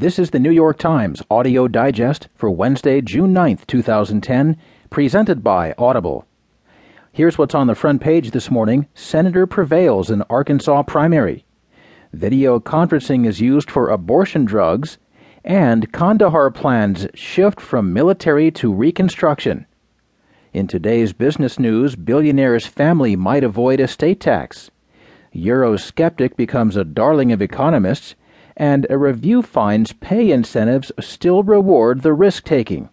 This is the New York Times audio digest for Wednesday, June 9th, 2010, presented by Audible. Here's what's on the front page this morning Senator prevails in Arkansas primary. Video conferencing is used for abortion drugs, and Kandahar plans shift from military to reconstruction. In today's business news, billionaire's family might avoid estate tax. Eurosceptic becomes a darling of economists and a review finds pay incentives still reward the risk taking.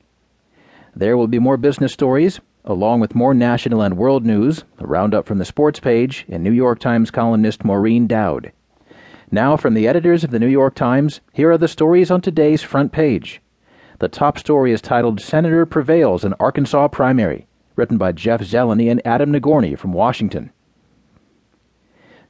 There will be more business stories, along with more national and world news, a roundup from the sports page, and New York Times columnist Maureen Dowd. Now, from the editors of the New York Times, here are the stories on today's front page. The top story is titled Senator Prevails in Arkansas Primary, written by Jeff Zeleny and Adam Nagourney from Washington.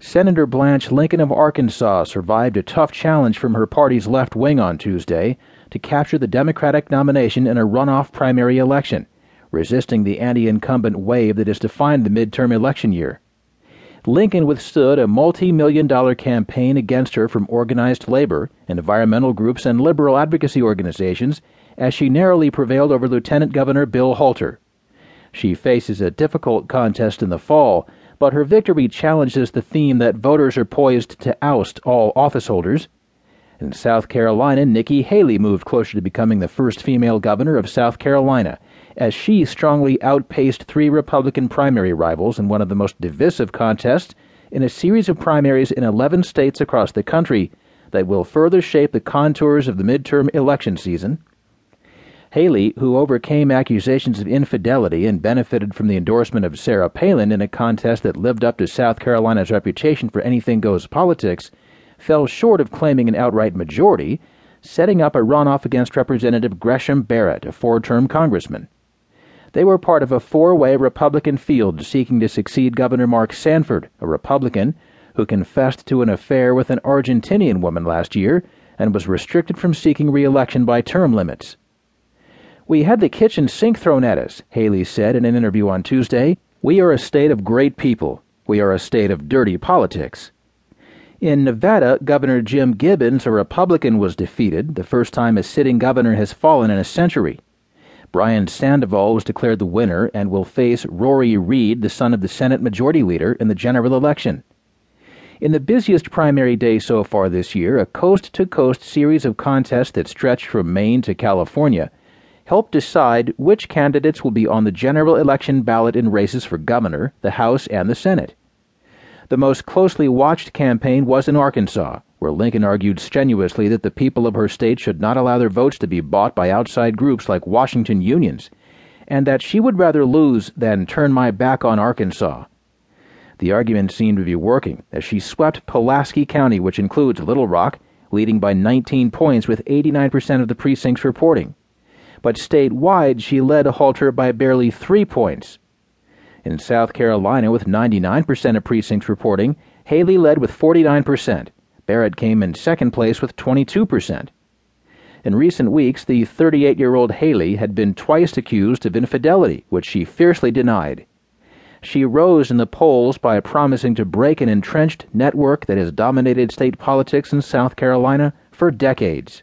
Senator Blanche Lincoln of Arkansas survived a tough challenge from her party's left wing on Tuesday to capture the Democratic nomination in a runoff primary election, resisting the anti incumbent wave that has defined the midterm election year. Lincoln withstood a multi million dollar campaign against her from organized labor, environmental groups, and liberal advocacy organizations as she narrowly prevailed over Lieutenant Governor Bill Halter. She faces a difficult contest in the fall but her victory challenges the theme that voters are poised to oust all officeholders. In South Carolina, Nikki Haley moved closer to becoming the first female governor of South Carolina, as she strongly outpaced three Republican primary rivals in one of the most divisive contests in a series of primaries in 11 states across the country that will further shape the contours of the midterm election season. Haley, who overcame accusations of infidelity and benefited from the endorsement of Sarah Palin in a contest that lived up to South Carolina's reputation for anything goes politics, fell short of claiming an outright majority, setting up a runoff against Representative Gresham Barrett, a four term congressman. They were part of a four way Republican field seeking to succeed Governor Mark Sanford, a Republican who confessed to an affair with an Argentinian woman last year and was restricted from seeking re election by term limits. We had the kitchen sink thrown at us, Haley said in an interview on Tuesday. We are a state of great people. We are a state of dirty politics. In Nevada, Governor Jim Gibbons, a Republican, was defeated, the first time a sitting governor has fallen in a century. Brian Sandoval was declared the winner and will face Rory Reid, the son of the Senate Majority Leader, in the general election. In the busiest primary day so far this year, a coast to coast series of contests that stretched from Maine to California help decide which candidates will be on the general election ballot in races for governor, the House, and the Senate. The most closely watched campaign was in Arkansas, where Lincoln argued strenuously that the people of her state should not allow their votes to be bought by outside groups like Washington unions, and that she would rather lose than turn my back on Arkansas. The argument seemed to be working as she swept Pulaski County, which includes Little Rock, leading by 19 points with 89% of the precincts reporting but statewide she led Halter by barely three points. In South Carolina, with 99% of precincts reporting, Haley led with 49%. Barrett came in second place with 22%. In recent weeks, the 38 year old Haley had been twice accused of infidelity, which she fiercely denied. She rose in the polls by promising to break an entrenched network that has dominated state politics in South Carolina for decades.